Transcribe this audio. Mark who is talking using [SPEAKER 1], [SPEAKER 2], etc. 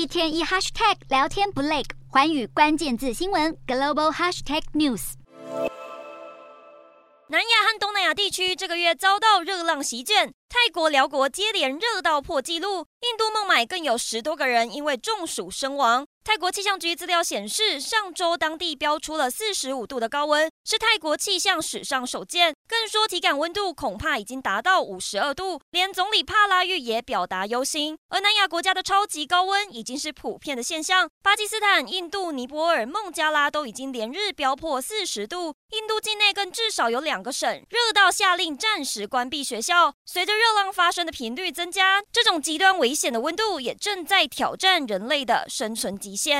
[SPEAKER 1] 一天一 hashtag 聊天不累，环宇关键字新闻 global hashtag news。
[SPEAKER 2] 南亚和东南亚地区这个月遭到热浪席卷，泰国、辽国接连热到破纪录，印度孟买更有十多个人因为中暑身亡。泰国气象局资料显示，上周当地飙出了四十五度的高温，是泰国气象史上首见。更说体感温度恐怕已经达到五十二度，连总理帕拉育也表达忧心。而南亚国家的超级高温已经是普遍的现象，巴基斯坦、印度、尼泊尔、孟加拉都已经连日飙破四十度，印度境内更至少有两个省热到下令暂时关闭学校。随着热浪发生的频率增加，这种极端危险的温度也正在挑战人类的生存极限。 시.